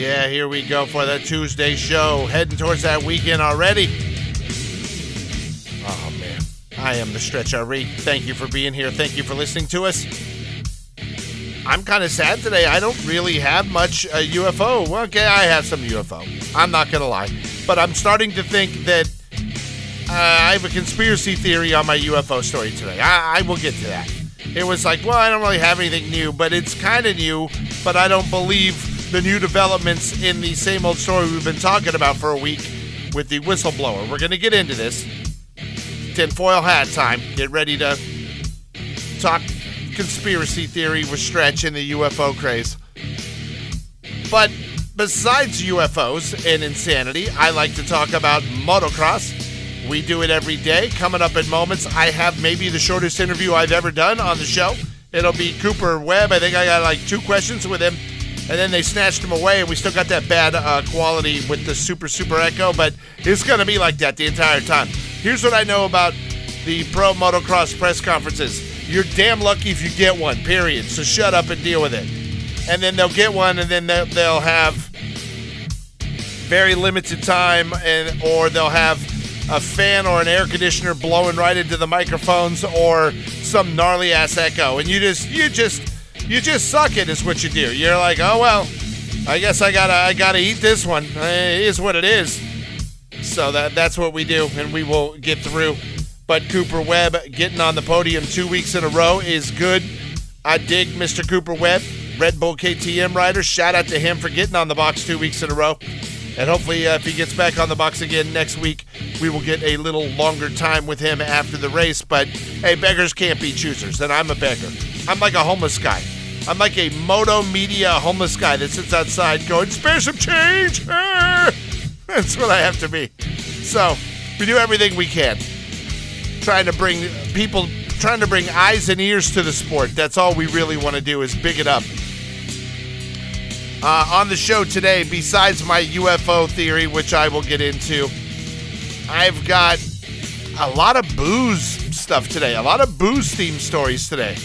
yeah, here we go for the Tuesday show. Heading towards that weekend already. Oh, man. I am the Stretch RE. Thank you for being here. Thank you for listening to us. I'm kind of sad today. I don't really have much uh, UFO. Okay, I have some UFO. I'm not going to lie. But I'm starting to think that uh, I have a conspiracy theory on my UFO story today. I, I will get to that. It was like, well, I don't really have anything new, but it's kind of new, but I don't believe the new developments in the same old story we've been talking about for a week with the whistleblower. We're going to get into this. Tinfoil hat time. Get ready to talk conspiracy theory with Stretch and the UFO craze. But besides UFOs and insanity, I like to talk about motocross. We do it every day. Coming up in moments, I have maybe the shortest interview I've ever done on the show. It'll be Cooper Webb. I think I got like two questions with him, and then they snatched him away, and we still got that bad uh, quality with the super, super echo, but it's going to be like that the entire time. Here's what I know about the pro motocross press conferences you're damn lucky if you get one, period. So shut up and deal with it. And then they'll get one, and then they'll, have very limited time, and or they'll have a fan or an air conditioner blowing right into the microphones, or some gnarly ass echo, and you just you just you just suck it is what you do. You're like, oh well, I guess I gotta I gotta eat this one. It is what it is. So that that's what we do, and we will get through. But Cooper Webb getting on the podium two weeks in a row is good. I dig Mr. Cooper Webb, Red Bull KTM rider. Shout out to him for getting on the box two weeks in a row. And hopefully, uh, if he gets back on the box again next week, we will get a little longer time with him after the race. But hey, beggars can't be choosers, and I'm a beggar. I'm like a homeless guy. I'm like a moto media homeless guy that sits outside going, spare some change. That's what I have to be. So we do everything we can trying to bring people, trying to bring eyes and ears to the sport. That's all we really want to do is big it up. Uh, on the show today, besides my UFO theory, which I will get into, I've got a lot of booze stuff today, a lot of booze themed stories today.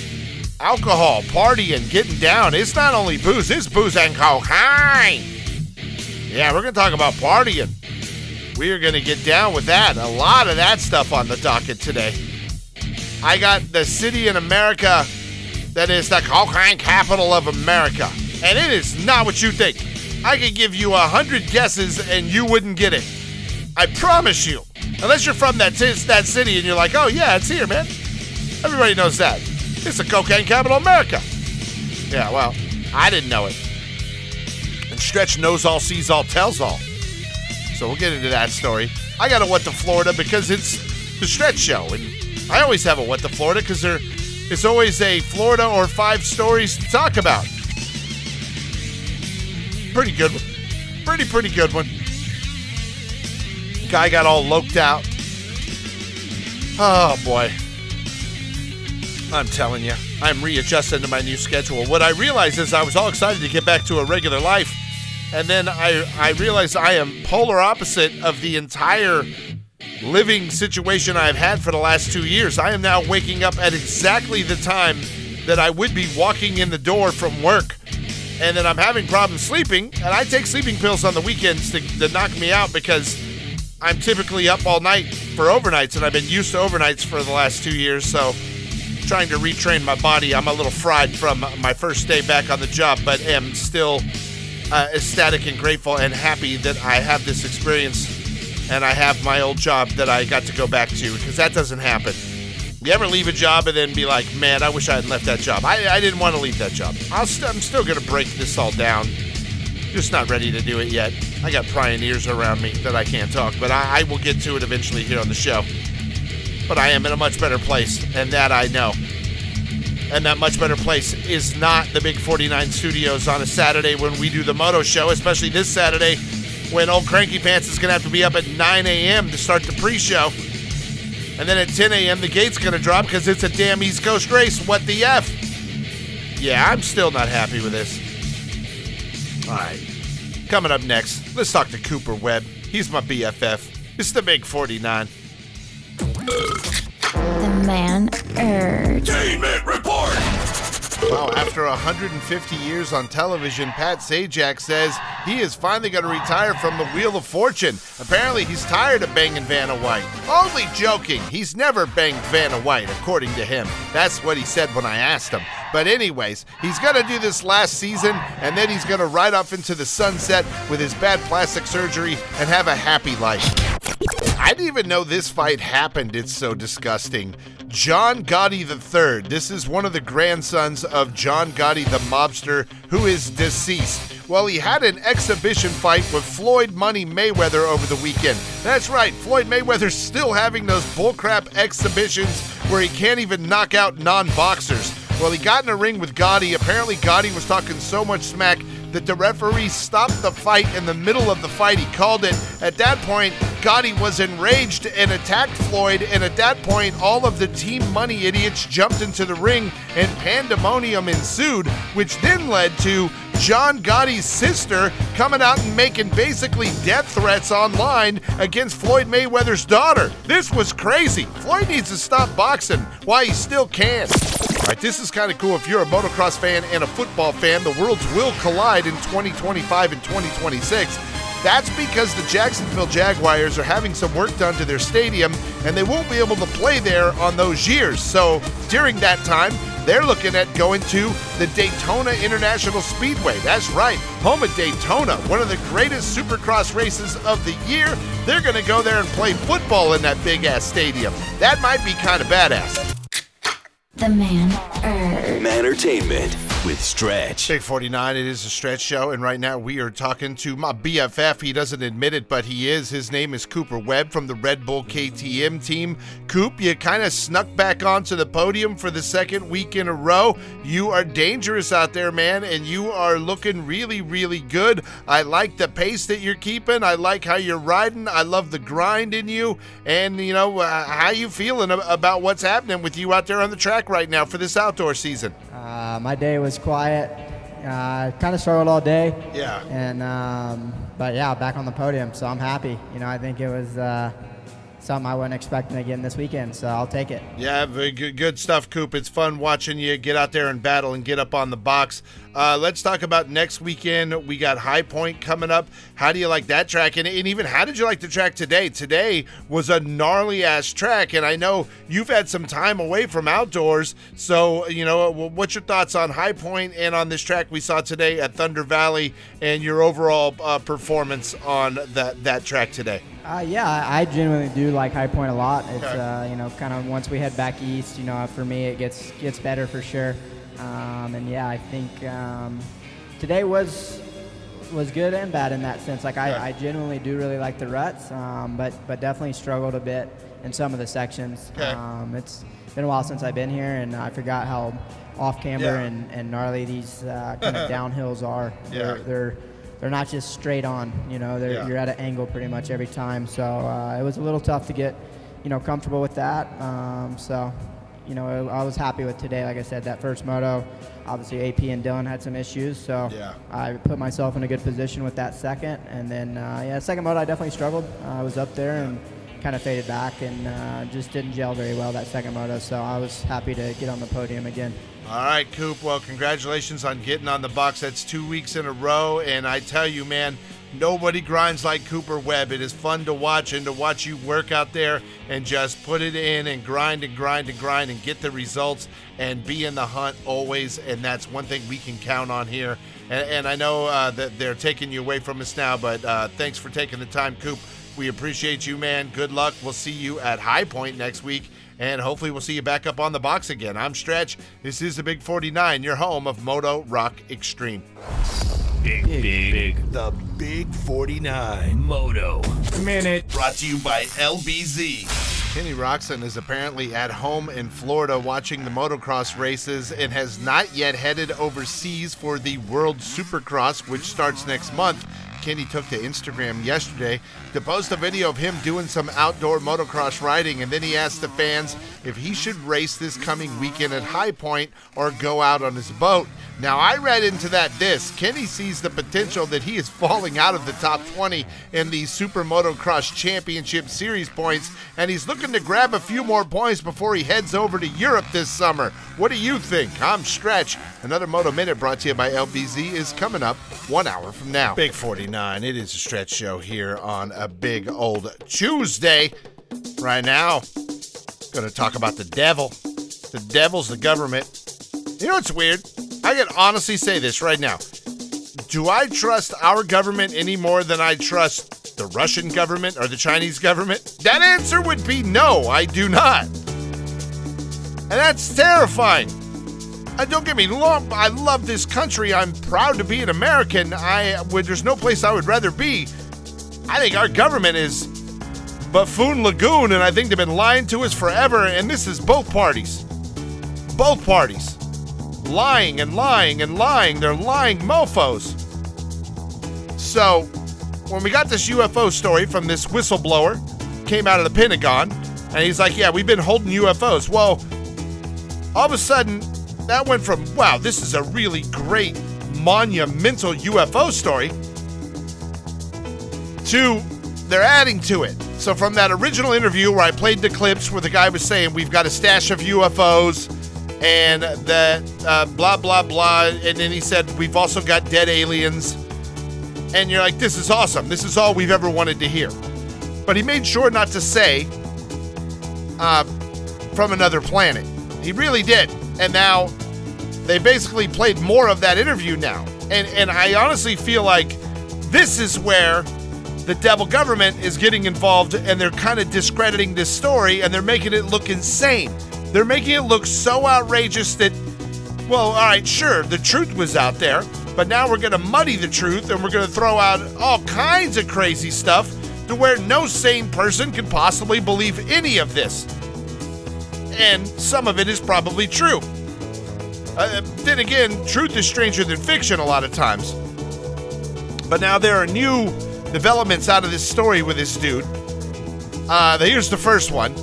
Alcohol, partying, getting down. It's not only booze, it's booze and cocaine. Yeah, we're going to talk about partying. We are going to get down with that. A lot of that stuff on the docket today. I got the city in America that is the cocaine capital of America. And it is not what you think. I could give you a hundred guesses and you wouldn't get it. I promise you. Unless you're from that, that city and you're like, oh yeah, it's here, man. Everybody knows that. It's the cocaine capital of America. Yeah, well, I didn't know it. And Stretch knows all, sees all, tells all. So we'll get into that story. I got a What the Florida because it's the Stretch Show. And I always have a What the Florida because there is always a Florida or five stories to talk about. Pretty good one. Pretty, pretty good one. Guy got all loked out. Oh, boy. I'm telling you, I'm readjusting to my new schedule. What I realized is I was all excited to get back to a regular life and then I, I realized I am polar opposite of the entire living situation I've had for the last two years. I am now waking up at exactly the time that I would be walking in the door from work. And then I'm having problems sleeping, and I take sleeping pills on the weekends to, to knock me out because I'm typically up all night for overnights, and I've been used to overnights for the last two years. So, trying to retrain my body. I'm a little fried from my first day back on the job, but am still uh, ecstatic and grateful and happy that I have this experience and I have my old job that I got to go back to because that doesn't happen. You ever leave a job and then be like, man, I wish I had left that job. I, I didn't want to leave that job. i I'm still going to break this all down. Just not ready to do it yet. I got prying ears around me that I can't talk, but I, I will get to it eventually here on the show. But I am in a much better place, and that I know and that much better place is not the Big 49 Studios on a Saturday when we do the Moto Show, especially this Saturday when old Cranky Pants is going to have to be up at 9 a.m. to start the pre show. And then at 10 a.m., the gate's going to drop because it's a damn East Coast race. What the F? Yeah, I'm still not happy with this. All right. Coming up next, let's talk to Cooper Webb. He's my BFF. It's the Big 49 man urge. Report! Wow, after 150 years on television, Pat Sajak says he is finally going to retire from the Wheel of Fortune. Apparently, he's tired of banging Vanna White. Only joking. He's never banged Vanna White, according to him. That's what he said when I asked him. But, anyways, he's going to do this last season, and then he's going to ride off into the sunset with his bad plastic surgery and have a happy life. I didn't even know this fight happened. It's so disgusting. John Gotti III. This is one of the grandsons of John Gotti, the mobster, who is deceased. Well, he had an exhibition fight with Floyd Money Mayweather over the weekend. That's right, Floyd Mayweather's still having those bullcrap exhibitions where he can't even knock out non boxers. Well, he got in a ring with Gotti. Apparently, Gotti was talking so much smack that the referee stopped the fight in the middle of the fight. He called it. At that point, Gotti was enraged and attacked Floyd. And at that point, all of the Team Money idiots jumped into the ring and pandemonium ensued, which then led to John Gotti's sister coming out and making basically death threats online against Floyd Mayweather's daughter. This was crazy. Floyd needs to stop boxing while he still can. All right, this is kind of cool. If you're a motocross fan and a football fan, the worlds will collide in 2025 and 2026. That's because the Jacksonville Jaguars are having some work done to their stadium and they won't be able to play there on those years. So during that time, they're looking at going to the Daytona International Speedway. That's right, home of Daytona, one of the greatest supercross races of the year. They're going to go there and play football in that big ass stadium. That might be kind of badass. The man er. Entertainment with Stretch. Big 49, it is a stretch show, and right now we are talking to my BFF. He doesn't admit it, but he is. His name is Cooper Webb from the Red Bull KTM team. Coop, you kind of snuck back onto the podium for the second week in a row. You are dangerous out there, man, and you are looking really, really good. I like the pace that you're keeping. I like how you're riding. I love the grind in you, and you know uh, how you feeling about what's happening with you out there on the track right now for this outdoor season. Uh, my day was quiet. Uh, kind of struggled all day. Yeah. And um, but yeah, back on the podium, so I'm happy. You know, I think it was uh, something I wasn't expecting again this weekend, so I'll take it. Yeah, good, good stuff, Coop. It's fun watching you get out there and battle and get up on the box. Uh, let's talk about next weekend. We got High Point coming up. How do you like that track? And, and even how did you like the track today? Today was a gnarly ass track, and I know you've had some time away from outdoors. So, you know, what's your thoughts on High Point and on this track we saw today at Thunder Valley and your overall uh, performance on that, that track today? Uh, yeah, I genuinely do like High Point a lot. It's okay. uh, you know kind of once we head back east, you know, for me it gets gets better for sure. Um, and yeah, I think um, today was was good and bad in that sense. Like I, I genuinely do really like the ruts, um, but but definitely struggled a bit in some of the sections. Okay. Um, it's been a while since I've been here, and I forgot how off camber yeah. and, and gnarly these uh, kind of downhills are. Yeah. They're, they're they're not just straight on. You know, yeah. you're at an angle pretty much every time. So uh, it was a little tough to get, you know, comfortable with that. Um, so, you know, I was happy with today. Like I said, that first moto, obviously AP and Dylan had some issues, so yeah. I put myself in a good position with that second. And then, uh, yeah, second moto I definitely struggled. Uh, I was up there and kind of faded back and uh, just didn't gel very well that second moto. So I was happy to get on the podium again. All right, Coop. Well, congratulations on getting on the box. That's two weeks in a row. And I tell you, man, nobody grinds like Cooper Webb. It is fun to watch and to watch you work out there and just put it in and grind and grind and grind and get the results and be in the hunt always. And that's one thing we can count on here. And, and I know uh, that they're taking you away from us now, but uh, thanks for taking the time, Coop. We appreciate you, man. Good luck. We'll see you at High Point next week and hopefully we'll see you back up on the box again. I'm Stretch. This is the Big 49, your home of Moto Rock Extreme. Big, big, big. The Big 49 Moto Minute. Brought to you by LBZ. Kenny Roczen is apparently at home in Florida watching the motocross races and has not yet headed overseas for the World Supercross, which starts next month. Kenny took to Instagram yesterday to post a video of him doing some outdoor motocross riding, and then he asked the fans if he should race this coming weekend at High Point or go out on his boat. Now, I read into that this Kenny sees the potential that he is falling out of the top 20 in the SuperMotocross Championship Series points, and he's looking to grab a few more points before he heads over to Europe this summer. What do you think? I'm Stretch. Another Moto Minute brought to you by LBZ is coming up one hour from now. Big 49. It is a Stretch show here on a big old Tuesday. Right now, going to talk about the devil. The devil's the government. You know what's weird? I can honestly say this right now. Do I trust our government any more than I trust the Russian government or the Chinese government? That answer would be no, I do not. And that's terrifying. And don't get me wrong, I love this country. I'm proud to be an American. I would, there's no place I would rather be. I think our government is buffoon lagoon, and I think they've been lying to us forever. And this is both parties, both parties lying and lying and lying. They're lying mofos. So, when we got this UFO story from this whistleblower, came out of the Pentagon, and he's like, Yeah, we've been holding UFOs. Well, all of a sudden, that went from, wow, this is a really great, monumental UFO story, to they're adding to it. So, from that original interview where I played the clips where the guy was saying, We've got a stash of UFOs, and that uh, blah blah blah. And then he said we've also got dead aliens. And you're like this is awesome. This is all we've ever wanted to hear. But he made sure not to say uh, from another planet. He really did. And now they basically played more of that interview now. And and i honestly feel like this is where the devil government is getting involved and they're kind of discrediting this story and they're making it look insane they're making it look so outrageous that, well, all right, sure, the truth was out there, but now we're going to muddy the truth and we're going to throw out all kinds of crazy stuff to where no sane person could possibly believe any of this. And some of it is probably true. Uh, then again, truth is stranger than fiction a lot of times. But now there are new developments out of this story with this dude. Uh, here's the first one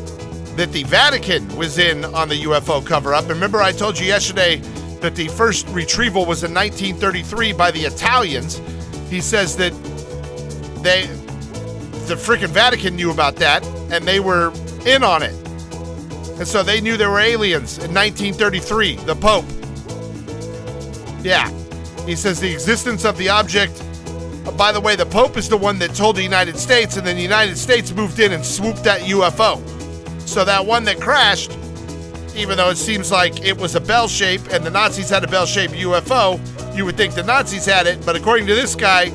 that the Vatican was in on the UFO cover up. Remember, I told you yesterday that the first retrieval was in 1933 by the Italians. He says that they, the freaking Vatican knew about that and they were in on it. And so they knew there were aliens in 1933, the Pope. Yeah. He says the existence of the object. By the way, the Pope is the one that told the United States, and then the United States moved in and swooped that UFO. So that one that crashed, even though it seems like it was a bell shape and the Nazis had a bell shaped UFO, you would think the Nazis had it. But according to this guy,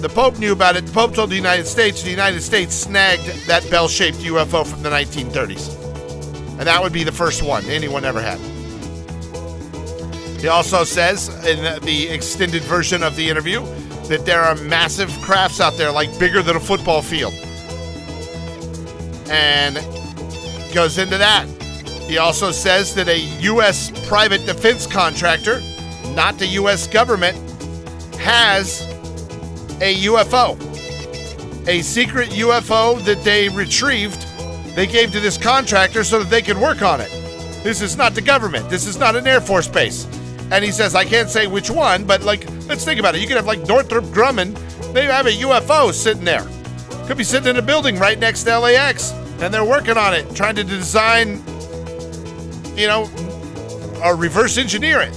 the Pope knew about it. The Pope told the United States, the United States snagged that bell shaped UFO from the 1930s. And that would be the first one anyone ever had. He also says in the extended version of the interview that there are massive crafts out there, like bigger than a football field. And goes into that. He also says that a U.S. private defense contractor, not the U.S. government, has a UFO. A secret UFO that they retrieved, they gave to this contractor so that they could work on it. This is not the government. This is not an Air Force base. And he says, I can't say which one, but like, let's think about it. You could have like Northrop Grumman, they have a UFO sitting there. Could be sitting in a building right next to LAX and they're working on it, trying to design, you know, or reverse engineer it.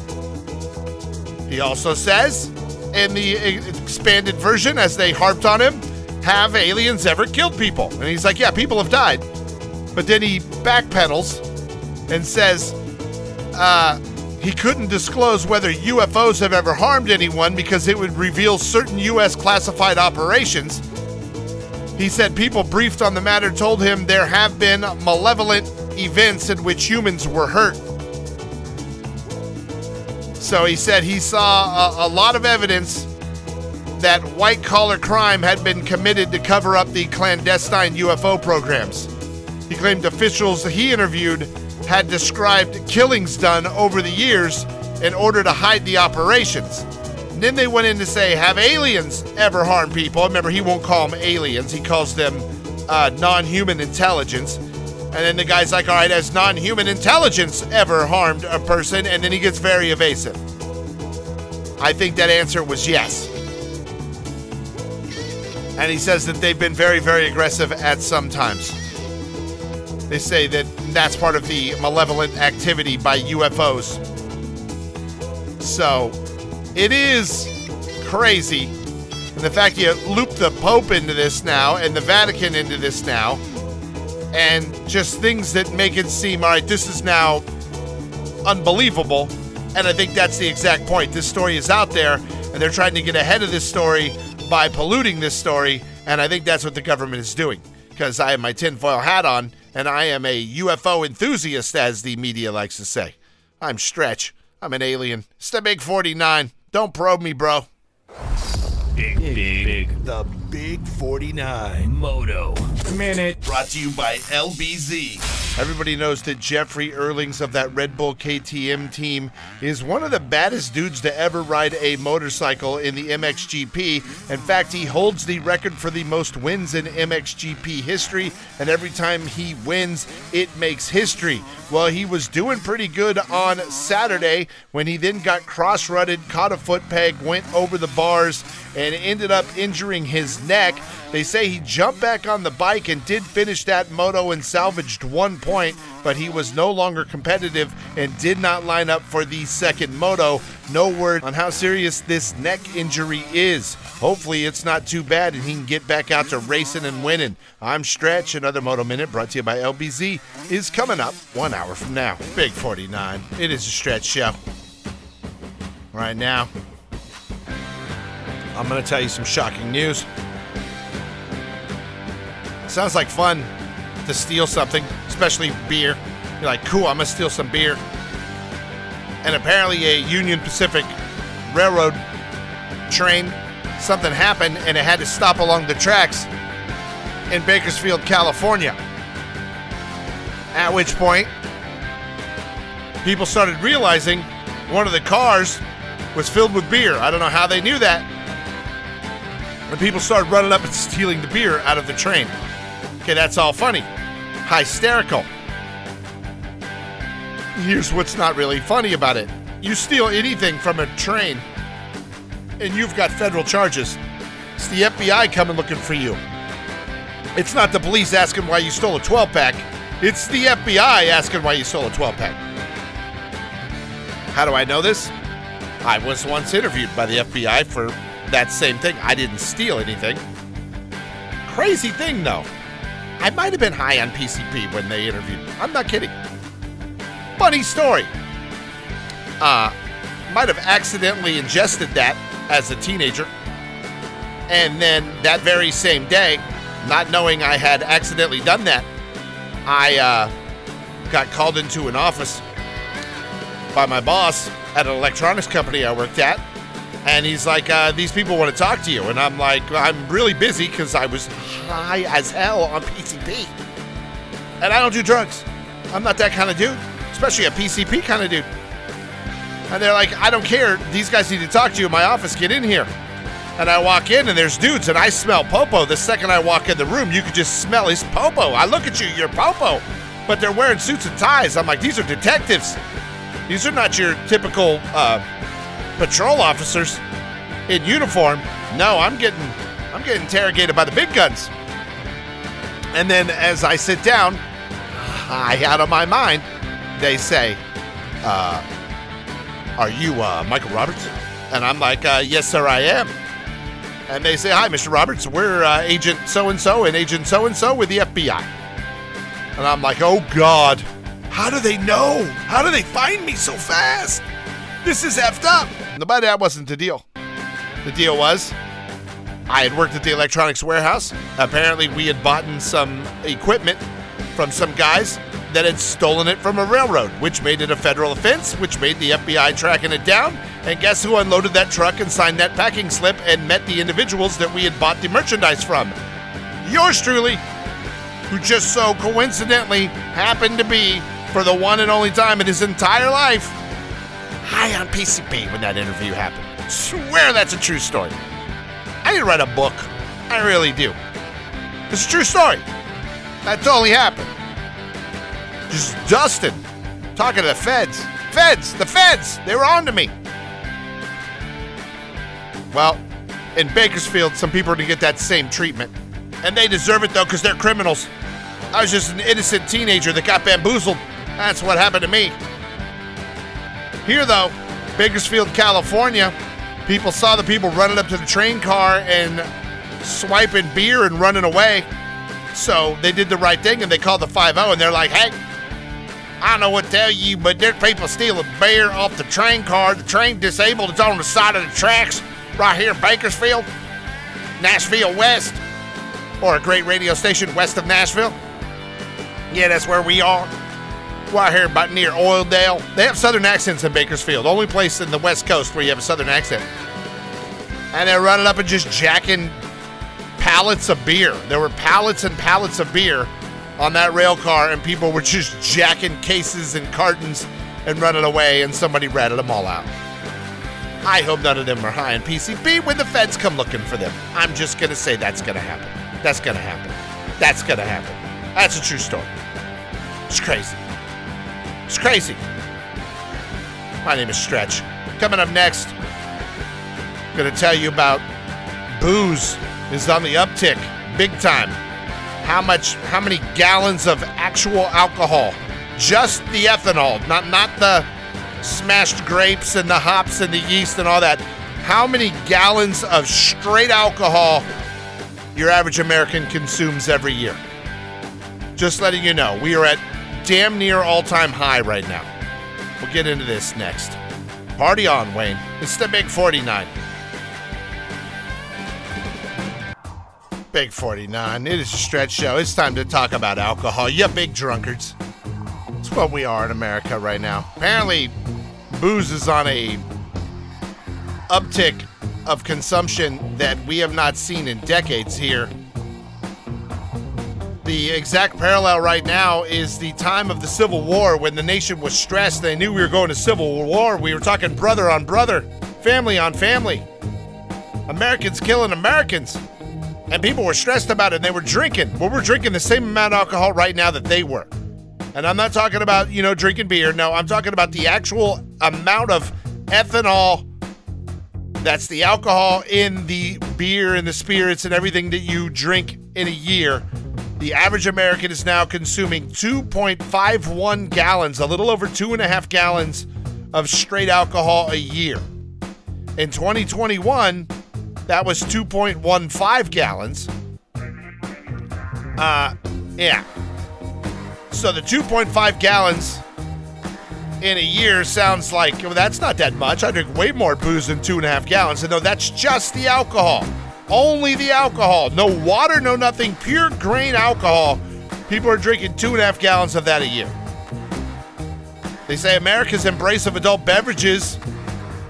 He also says in the expanded version, as they harped on him, have aliens ever killed people? And he's like, yeah, people have died. But then he backpedals and says uh, he couldn't disclose whether UFOs have ever harmed anyone because it would reveal certain U.S. classified operations he said people briefed on the matter told him there have been malevolent events in which humans were hurt. So he said he saw a, a lot of evidence that white collar crime had been committed to cover up the clandestine UFO programs. He claimed officials he interviewed had described killings done over the years in order to hide the operations. And then they went in to say, have aliens ever harmed people? Remember, he won't call them aliens, he calls them uh, non human intelligence. And then the guy's like, all right, has non human intelligence ever harmed a person? And then he gets very evasive. I think that answer was yes. And he says that they've been very, very aggressive at some times. They say that that's part of the malevolent activity by UFOs. So it is crazy. And the fact you loop the Pope into this now and the Vatican into this now, and just things that make it seem, all right, this is now unbelievable. And I think that's the exact point. This story is out there, and they're trying to get ahead of this story by polluting this story. And I think that's what the government is doing. Because I have my tinfoil hat on, and I am a UFO enthusiast, as the media likes to say. I'm Stretch. I'm an alien. It's the Big 49. Don't probe me, bro. Big, big, big. The Big 49. Moto. Minute. Brought to you by LBZ. Everybody knows that Jeffrey Herlings of that Red Bull KTM team is one of the baddest dudes to ever ride a motorcycle in the MXGP. In fact, he holds the record for the most wins in MXGP history, and every time he wins, it makes history. Well, he was doing pretty good on Saturday when he then got cross rutted, caught a foot peg, went over the bars, and ended up injuring his neck. They say he jumped back on the bike and did finish that moto and salvaged one point, but he was no longer competitive and did not line up for the second moto. No word on how serious this neck injury is. Hopefully, it's not too bad and he can get back out to racing and winning. I'm Stretch. Another Moto Minute brought to you by LBZ is coming up one hour from now. Big 49. It is a Stretch show. Right now, I'm going to tell you some shocking news. Sounds like fun to steal something, especially beer. You're like, cool, I'm gonna steal some beer. And apparently, a Union Pacific Railroad train, something happened and it had to stop along the tracks in Bakersfield, California. At which point, people started realizing one of the cars was filled with beer. I don't know how they knew that. And people started running up and stealing the beer out of the train. Okay, that's all funny. Hysterical. Here's what's not really funny about it you steal anything from a train, and you've got federal charges. It's the FBI coming looking for you. It's not the police asking why you stole a 12 pack, it's the FBI asking why you stole a 12 pack. How do I know this? I was once interviewed by the FBI for that same thing. I didn't steal anything. Crazy thing, though. I might have been high on PCP when they interviewed me. I'm not kidding. Funny story. Uh, might have accidentally ingested that as a teenager. And then that very same day, not knowing I had accidentally done that, I uh, got called into an office by my boss at an electronics company I worked at. And he's like, uh, These people want to talk to you. And I'm like, I'm really busy because I was high as hell on PCP. And I don't do drugs. I'm not that kind of dude, especially a PCP kind of dude. And they're like, I don't care. These guys need to talk to you in my office. Get in here. And I walk in and there's dudes and I smell popo. The second I walk in the room, you could just smell his popo. I look at you, you're popo. But they're wearing suits and ties. I'm like, these are detectives. These are not your typical uh, patrol officers in uniform. No, I'm getting I'm getting interrogated by the big guns. And then as I sit down, high out of my mind, they say, uh, are you uh, Michael Roberts? And I'm like, uh, yes, sir, I am. And they say, hi, Mr. Roberts. We're uh, Agent so and so and Agent so and so with the FBI. And I'm like, oh, God. How do they know? How do they find me so fast? This is effed up. But that wasn't the deal. The deal was I had worked at the electronics warehouse. Apparently, we had bought some equipment from some guys that had stolen it from a railroad, which made it a federal offense, which made the FBI tracking it down. And guess who unloaded that truck and signed that packing slip and met the individuals that we had bought the merchandise from? Yours truly, who just so coincidentally happened to be, for the one and only time in his entire life, high on PCP when that interview happened. Swear that's a true story. I to write a book. I really do. It's a true story. That totally happened. Just Dustin talking to the feds. Feds, the feds, they were on to me. Well, in Bakersfield, some people are going to get that same treatment. And they deserve it, though, because they're criminals. I was just an innocent teenager that got bamboozled. That's what happened to me. Here, though, Bakersfield, California, people saw the people running up to the train car and swiping beer and running away. So they did the right thing and they called the 5 0 and they're like, hey, I don't know what to tell you, but there's people stealing beer off the train car. The train disabled. It's on the side of the tracks right here in Bakersfield, Nashville West, or a great radio station west of Nashville. Yeah, that's where we are. Right here about near Oildale. They have southern accents in Bakersfield. Only place in the West Coast where you have a southern accent. And they're running up and just jacking pallets of beer. There were pallets and pallets of beer on that rail car, and people were just jacking cases and cartons and running away, and somebody ratted them all out. I hope none of them are high in PCP when the feds come looking for them. I'm just going to say that's going to happen. That's going to happen. That's going to happen. That's a true story. It's crazy. It's crazy. My name is Stretch. Coming up next, going to tell you about booze is on the uptick big time. How much how many gallons of actual alcohol? Just the ethanol, not not the smashed grapes and the hops and the yeast and all that. How many gallons of straight alcohol your average American consumes every year? Just letting you know, we are at damn near all-time high right now. We'll get into this next. Party on, Wayne. It's the Big 49. Big 49. It is a stretch show. It's time to talk about alcohol. You big drunkards. It's what we are in America right now. Apparently, booze is on a uptick of consumption that we have not seen in decades here. The exact parallel right now is the time of the Civil War when the nation was stressed. They knew we were going to civil war. We were talking brother on brother, family on family. Americans killing Americans and people were stressed about it and they were drinking. Well, we're drinking the same amount of alcohol right now that they were. And I'm not talking about, you know, drinking beer. No, I'm talking about the actual amount of ethanol that's the alcohol in the beer and the spirits and everything that you drink in a year. The average American is now consuming 2.51 gallons, a little over two and a half gallons of straight alcohol a year. In 2021, that was 2.15 gallons. Uh, yeah. So the 2.5 gallons in a year sounds like well, that's not that much. I drink way more booze than two and a half gallons. And no, that's just the alcohol. Only the alcohol. No water, no nothing. Pure grain alcohol. People are drinking two and a half gallons of that a year. They say America's embrace of adult beverages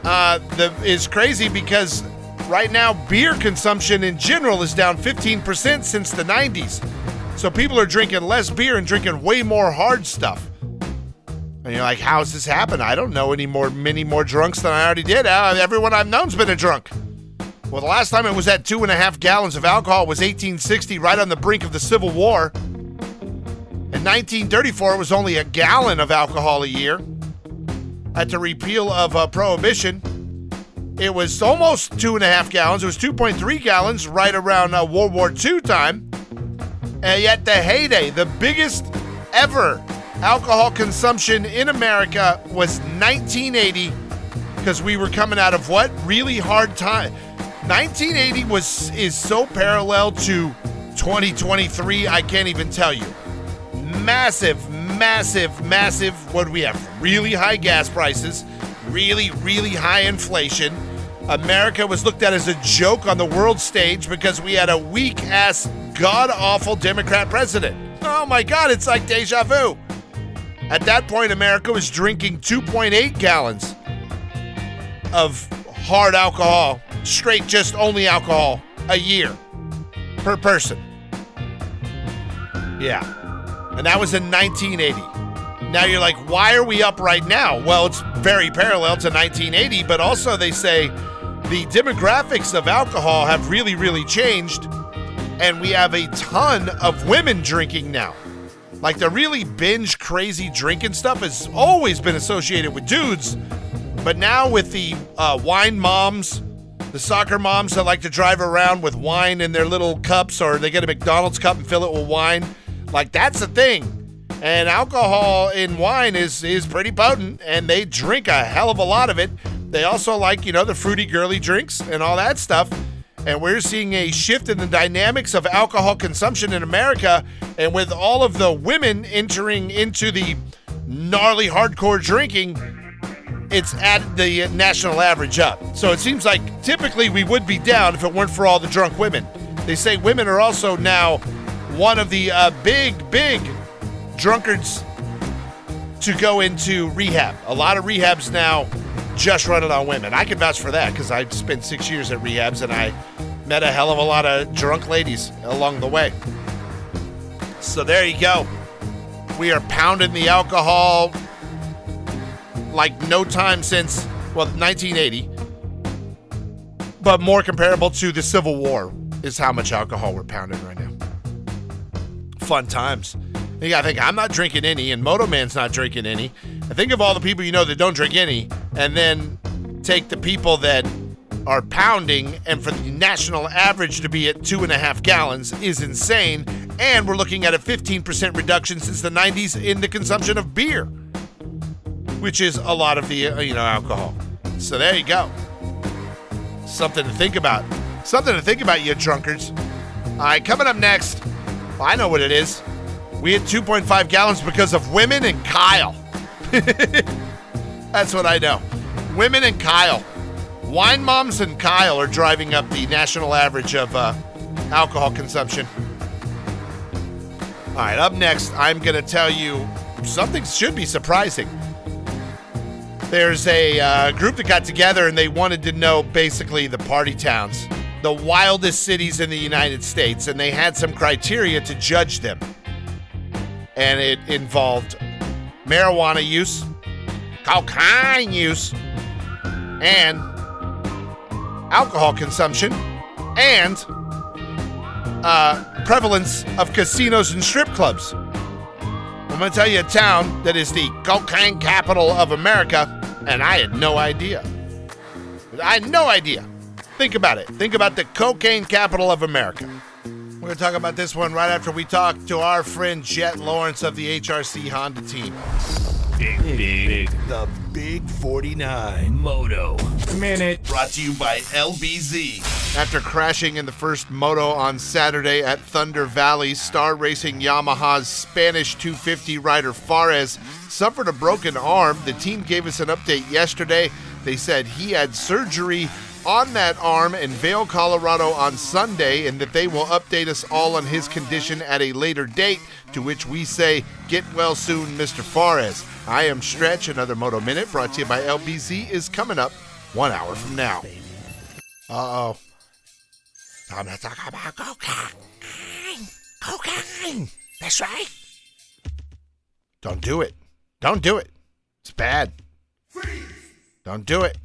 uh, the, is crazy because right now beer consumption in general is down 15% since the 90s. So people are drinking less beer and drinking way more hard stuff. And you're like, how's this happen? I don't know any more, many more drunks than I already did. Uh, everyone I've known's been a drunk. Well, the last time it was at two and a half gallons of alcohol was 1860, right on the brink of the Civil War. In 1934, it was only a gallon of alcohol a year. At the repeal of uh, prohibition, it was almost two and a half gallons. It was 2.3 gallons right around uh, World War II time. And yet, the heyday, the biggest ever alcohol consumption in America was 1980 because we were coming out of what really hard time 1980 was is so parallel to 2023 i can't even tell you. Massive massive massive what we have? Really high gas prices really really high inflation. America was looked at as a joke on the world stage because we had a weak ass god awful democrat president. Oh my god it's like deja vu. At that point, America was drinking 2.8 gallons of hard alcohol, straight just only alcohol, a year per person. Yeah. And that was in 1980. Now you're like, why are we up right now? Well, it's very parallel to 1980, but also they say the demographics of alcohol have really, really changed, and we have a ton of women drinking now. Like the really binge crazy drinking stuff has always been associated with dudes, but now with the uh, wine moms The soccer moms that like to drive around with wine in their little cups or they get a McDonald's cup and fill it with wine. Like that's a thing. And alcohol in wine is is pretty potent and they drink a hell of a lot of it. They also like, you know, the fruity girly drinks and all that stuff. And we're seeing a shift in the dynamics of alcohol consumption in America and with all of the women entering into the gnarly hardcore drinking, it's at the national average up. So it seems like typically we would be down if it weren't for all the drunk women. They say women are also now one of the uh, big, big drunkards to go into rehab. A lot of rehabs now just running on women. I can vouch for that because I spent six years at rehabs and I met a hell of a lot of drunk ladies along the way. So there you go. We are pounding the alcohol like no time since, well, 1980. But more comparable to the Civil War is how much alcohol we're pounding right now. Fun times. You gotta think, I'm not drinking any, and Moto Man's not drinking any. I think of all the people you know that don't drink any, and then take the people that are pounding, and for the national average to be at two and a half gallons is insane. And we're looking at a 15% reduction since the 90s in the consumption of beer which is a lot of the uh, you know alcohol. So there you go. Something to think about. Something to think about, you drunkards. All right, coming up next. I know what it is. We had 2.5 gallons because of women and Kyle. That's what I know. Women and Kyle. Wine moms and Kyle are driving up the national average of uh, alcohol consumption. All right, up next, I'm going to tell you something should be surprising there's a uh, group that got together and they wanted to know basically the party towns, the wildest cities in the United States, and they had some criteria to judge them. And it involved marijuana use, cocaine use, and alcohol consumption, and uh, prevalence of casinos and strip clubs. I'm going to tell you a town that is the cocaine capital of America and I had no idea. I had no idea. Think about it. Think about the cocaine capital of America. We're going to talk about this one right after we talk to our friend Jett Lawrence of the HRC Honda team. Big, big, big. The Big 49. Moto. Minute. Brought to you by LBZ. After crashing in the first moto on Saturday at Thunder Valley, Star Racing Yamaha's Spanish 250 rider Farres suffered a broken arm. The team gave us an update yesterday. They said he had surgery on that arm in Vail, Colorado on Sunday, and that they will update us all on his condition at a later date. To which we say, Get well soon, Mr. Farres. I am Stretch. Another Moto Minute brought to you by LBZ is coming up one hour from now. Uh oh. Time to talk about cocaine. Cocaine. That's right. Don't do it. Don't do it. It's bad. Freeze. Don't do it.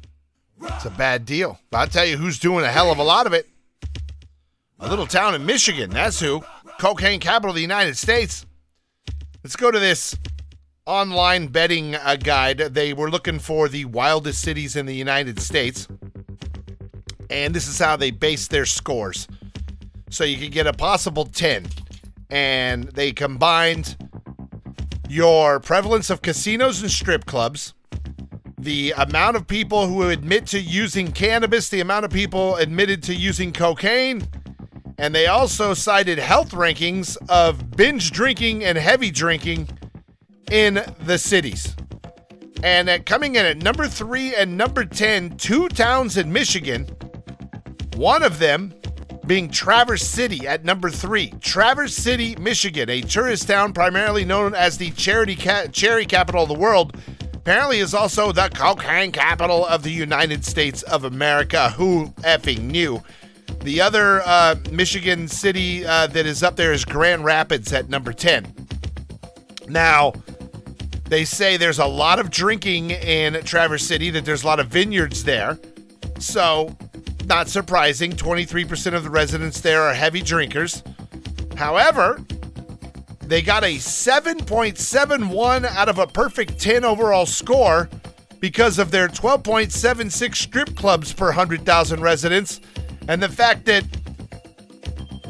It's a bad deal. But I'll tell you who's doing a hell of a lot of it. A little town in Michigan. That's who. Cocaine capital of the United States. Let's go to this online betting uh, guide. They were looking for the wildest cities in the United States. And this is how they base their scores. So you could get a possible 10. And they combined your prevalence of casinos and strip clubs, the amount of people who admit to using cannabis, the amount of people admitted to using cocaine, and they also cited health rankings of binge drinking and heavy drinking in the cities. And at coming in at number three and number 10, two towns in Michigan, one of them being Traverse City at number three. Traverse City, Michigan, a tourist town primarily known as the charity ca- cherry capital of the world, apparently is also the cocaine capital of the United States of America. Who effing knew? The other uh, Michigan city uh, that is up there is Grand Rapids at number 10. Now, they say there's a lot of drinking in Traverse City, that there's a lot of vineyards there. So not surprising, 23% of the residents there are heavy drinkers. However, they got a 7.71 out of a perfect 10 overall score because of their 12.76 strip clubs per 100,000 residents and the fact that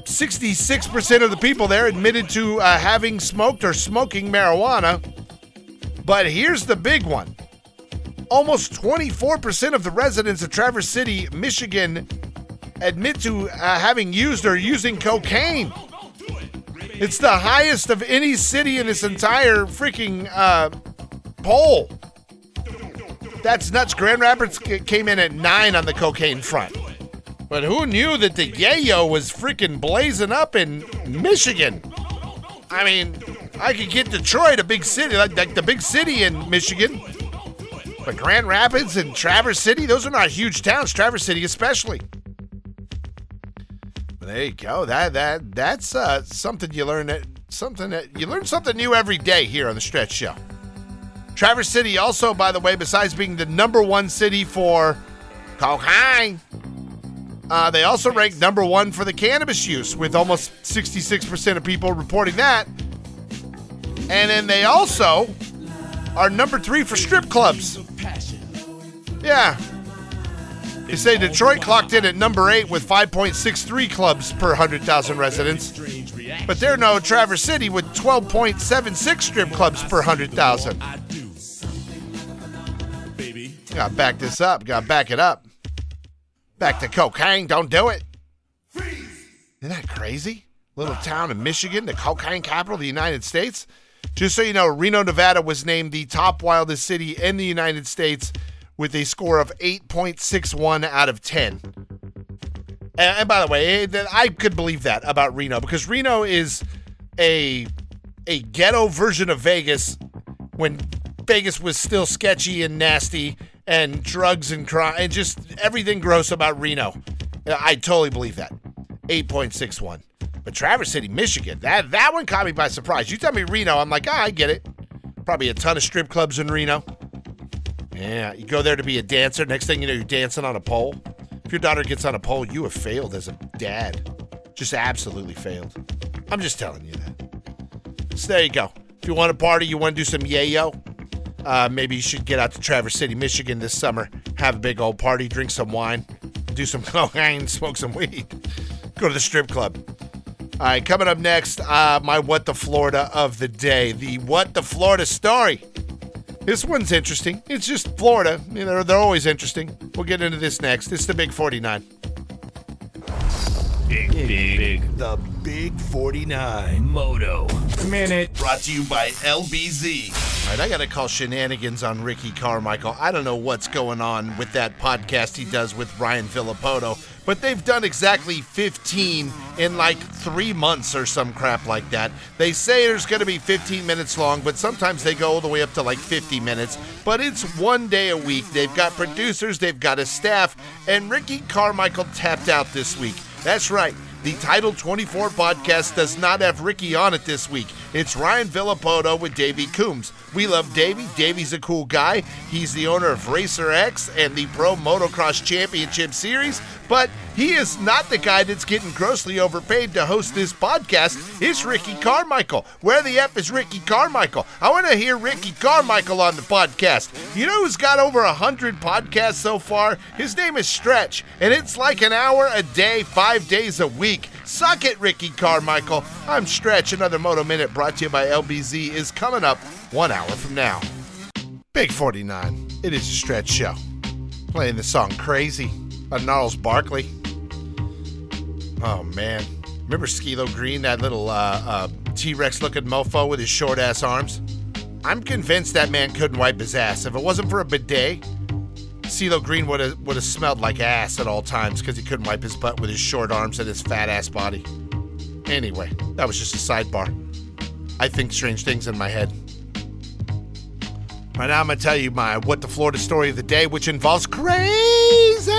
66% of the people there admitted to uh, having smoked or smoking marijuana. But here's the big one almost 24% of the residents of Traverse City, Michigan, admit to uh, having used or using cocaine. It's the highest of any city in this entire freaking uh, poll. That's nuts. Grand Rapids came in at nine on the cocaine front. But who knew that the yayo was freaking blazing up in Michigan? I mean, I could get Detroit, a big city, like, like the big city in Michigan. But Grand Rapids and Traverse City, those are not huge towns. Traverse City, especially. There you go. That that that's uh, something you learn. That, something that you learn something new every day here on the Stretch Show. Traverse City, also, by the way, besides being the number one city for cocaine, uh, they also rank number one for the cannabis use, with almost 66% of people reporting that. And then they also are number three for strip clubs. Yeah. They say Detroit clocked in at number eight with 5.63 clubs per 100,000 residents. But they're no Traverse City with 12.76 strip clubs per 100,000. Gotta back this up. Gotta back it up. Back to cocaine. Don't do it. Isn't that crazy? Little town in Michigan, the cocaine capital of the United States. Just so you know, Reno, Nevada was named the top wildest city in the United States with a score of 8.61 out of 10. And, by the way, eh, I could believe that about Reno because Reno is a a ghetto version of Vegas when Vegas was still sketchy and nasty and drugs and crime and just everything gross about Reno. I totally believe that. 8.61. But Traverse City, Michigan, that that one caught me by surprise. You tell me Reno, I'm like, ah, I get it. Probably a ton of strip clubs in Reno. Yeah, you go there to be a dancer. Next thing you know, you're dancing on a pole. If your daughter gets on a pole, you have failed as a dad. Just absolutely failed. I'm just telling you that. So there you go. If you want to party, you want to do some yayo, uh, maybe you should get out to Traverse City, Michigan this summer. Have a big old party, drink some wine, do some cocaine, smoke some weed, go to the strip club. All right, coming up next, uh, my What the Florida of the day. The What the Florida story. This one's interesting. It's just Florida. You know, they're always interesting. We'll get into this next. It's the Big 49. Big, big, big. The Big 49. Moto. Minute. Brought to you by LBZ. All right, I got to call shenanigans on Ricky Carmichael. I don't know what's going on with that podcast he does with Ryan Villopoto, but they've done exactly 15 in like three months or some crap like that. They say there's going to be 15 minutes long, but sometimes they go all the way up to like 50 minutes. But it's one day a week. They've got producers, they've got a staff, and Ricky Carmichael tapped out this week. That's right. The Title 24 podcast does not have Ricky on it this week. It's Ryan Villopoto with Davey Coombs. We love Davey. Davey's a cool guy. He's the owner of Racer X and the Pro Motocross Championship Series, but he is not the guy that's getting grossly overpaid to host this podcast. It's Ricky Carmichael. Where the F is Ricky Carmichael? I want to hear Ricky Carmichael on the podcast. You know who's got over a 100 podcasts so far? His name is Stretch, and it's like an hour a day, five days a week. Suck it, Ricky Carmichael. I'm Stretch. Another Moto Minute brought to you by LBZ is coming up one hour from now. Big 49. It is a Stretch show. Playing the song Crazy by Gnarls Barkley. Oh, man. Remember CeeLo Green, that little uh, uh, T Rex looking mofo with his short ass arms? I'm convinced that man couldn't wipe his ass. If it wasn't for a bidet, CeeLo Green would have would have smelled like ass at all times because he couldn't wipe his butt with his short arms and his fat ass body. Anyway, that was just a sidebar. I think strange things in my head. Right now, I'm gonna tell you my what the Florida story of the day, which involves crazy.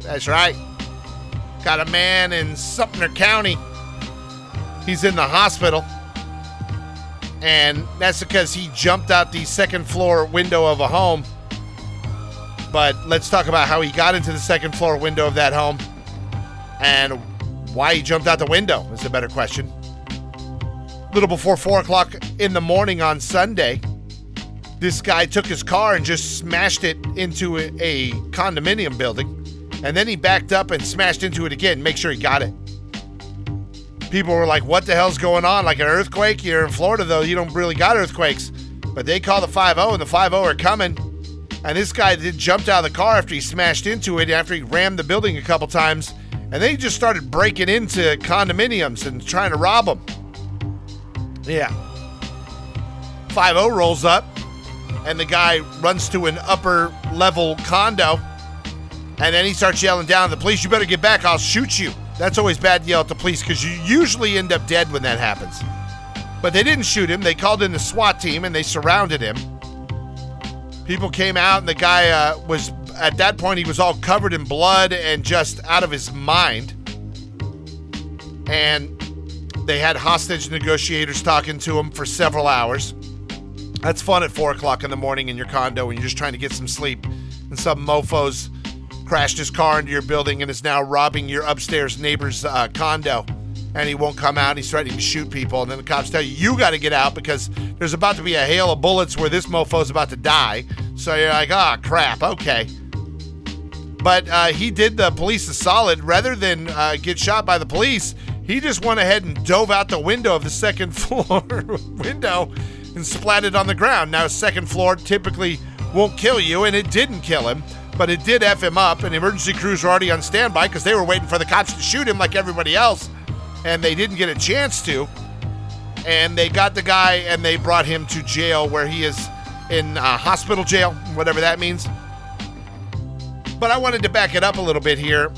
That's right. Got a man in Sumner County. He's in the hospital. And that's because he jumped out the second floor window of a home but let's talk about how he got into the second floor window of that home and why he jumped out the window is a better question. A little before 4 o'clock in the morning on Sunday, this guy took his car and just smashed it into a, a condominium building. And then he backed up and smashed into it again, make sure he got it. People were like, what the hell's going on? Like an earthquake? You're in Florida, though. You don't really got earthquakes. But they call the 5 0, and the 5 0 are coming. And this guy did jumped out of the car after he smashed into it, after he rammed the building a couple times. And then he just started breaking into condominiums and trying to rob them. Yeah. 5 0 rolls up, and the guy runs to an upper level condo. And then he starts yelling down at the police, You better get back, I'll shoot you. That's always bad to yell at the police because you usually end up dead when that happens. But they didn't shoot him. They called in the SWAT team and they surrounded him. People came out, and the guy uh, was, at that point, he was all covered in blood and just out of his mind. And they had hostage negotiators talking to him for several hours. That's fun at 4 o'clock in the morning in your condo when you're just trying to get some sleep. And some mofos crashed his car into your building and is now robbing your upstairs neighbor's uh, condo. And he won't come out. He's threatening to shoot people. And then the cops tell you, you got to get out because there's about to be a hail of bullets where this mofo's about to die. So you're like, ah, oh, crap, okay. But uh, he did the police a solid. Rather than uh, get shot by the police, he just went ahead and dove out the window of the second floor window and splatted on the ground. Now, second floor typically won't kill you, and it didn't kill him but it did F him up, and emergency crews were already on standby because they were waiting for the cops to shoot him like everybody else, and they didn't get a chance to. And they got the guy and they brought him to jail where he is in uh, hospital jail, whatever that means. But I wanted to back it up a little bit here.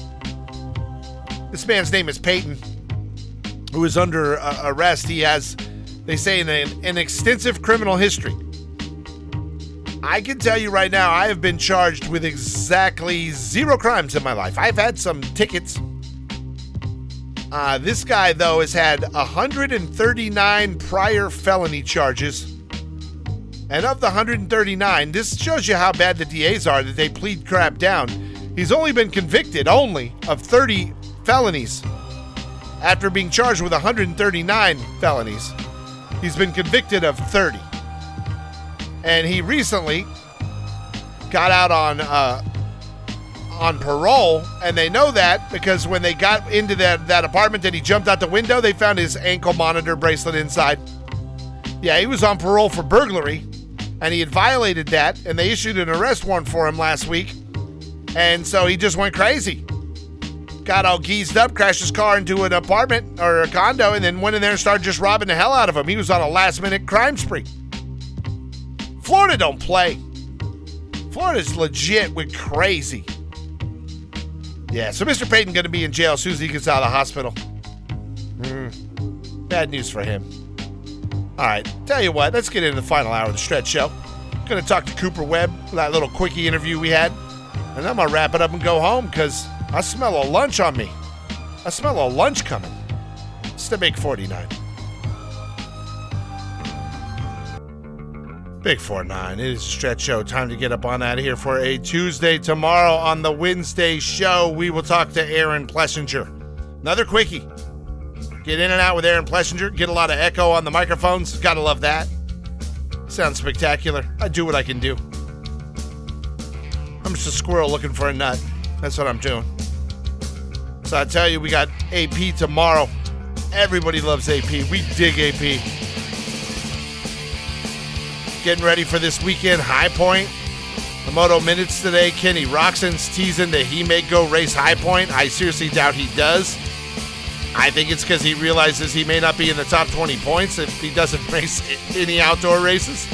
This man's name is Peyton, who is under uh, arrest. He has, they say, an, an extensive criminal history. I can tell you right now, I have been charged with exactly zero crimes in my life. I've had some tickets. Uh, this guy, though, has had 139 prior felony charges. And of the 139, this shows you how bad the DAs are that they plead crap down. He's only been convicted only of 30 felonies. After being charged with 139 felonies, he's been convicted of 30 and he recently got out on uh, on parole, and they know that because when they got into that that apartment that he jumped out the window, they found his ankle monitor bracelet inside. Yeah, he was on parole for burglary, and he had violated that, and they issued an arrest warrant for him last week, and so he just went crazy. Got all geezed up, crashed his car into an apartment or a condo, and then went in there and started just robbing the hell out of him. He was on a last minute crime spree. Florida don't play. Florida's legit with crazy. Yeah, so Mr. Payton going to be in jail as soon as he gets out of the hospital. Mm, bad news for him. All right, tell you what, let's get into the final hour of the stretch show. Going to talk to Cooper Webb that little quickie interview we had. And I'm going to wrap it up and go home because I smell a lunch on me. I smell a lunch coming. It's the Big 49. Big 4 9. It is a stretch show. Time to get up on out of here for a Tuesday. Tomorrow on the Wednesday show, we will talk to Aaron Plessinger. Another quickie. Get in and out with Aaron Plessinger. Get a lot of echo on the microphones. Gotta love that. Sounds spectacular. I do what I can do. I'm just a squirrel looking for a nut. That's what I'm doing. So I tell you, we got AP tomorrow. Everybody loves AP. We dig AP getting ready for this weekend high point. The Moto Minutes today. Kenny Roczen's teasing that he may go race high point. I seriously doubt he does. I think it's because he realizes he may not be in the top 20 points if he doesn't race any outdoor races.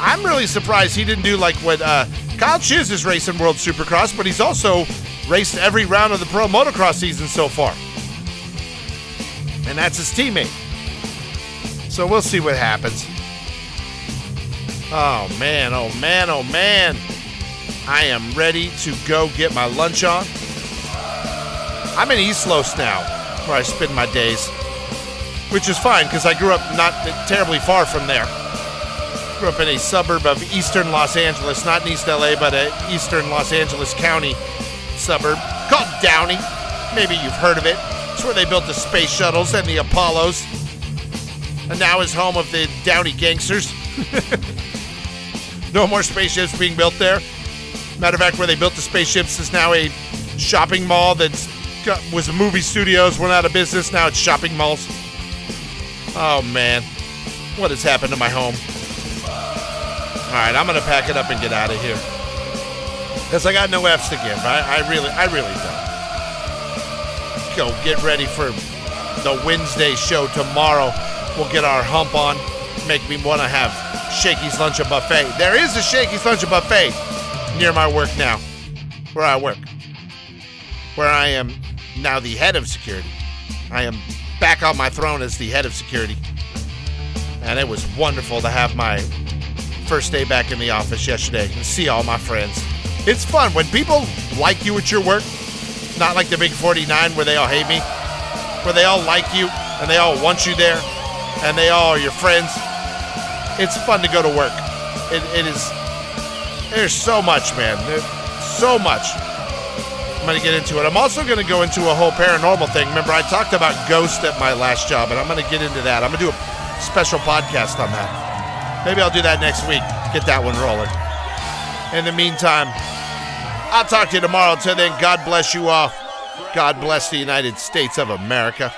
I'm really surprised he didn't do like what uh, Kyle Chiz is racing World Supercross, but he's also raced every round of the pro motocross season so far. And that's his teammate. So we'll see what happens. Oh man, oh man, oh man. I am ready to go get my lunch on. I'm in East Los now, where I spend my days, which is fine because I grew up not terribly far from there. Grew up in a suburb of eastern Los Angeles, not in East LA, but a eastern Los Angeles County suburb called Downey. Maybe you've heard of it. It's where they built the space shuttles and the Apollos, and now is home of the Downey Gangsters. no more spaceships being built there. Matter of fact, where they built the spaceships is now a shopping mall that's got, was a movie studios, went out of business. Now it's shopping malls. Oh man, what has happened to my home? All right, I'm gonna pack it up and get out of here because I got no F's to give. I, I really, I really don't. Go get ready for the Wednesday show tomorrow. We'll get our hump on. Make me want to have Shakey's Lunch and Buffet. There is a Shakey's Lunch and Buffet near my work now, where I work, where I am now the head of security. I am back on my throne as the head of security. And it was wonderful to have my first day back in the office yesterday and see all my friends. It's fun when people like you at your work, not like the Big 49 where they all hate me, where they all like you and they all want you there and they all are your friends. It's fun to go to work. It, it is, there's so much, man. There's so much. I'm going to get into it. I'm also going to go into a whole paranormal thing. Remember, I talked about ghosts at my last job, and I'm going to get into that. I'm going to do a special podcast on that. Maybe I'll do that next week. Get that one rolling. In the meantime, I'll talk to you tomorrow. Until then, God bless you all. God bless the United States of America.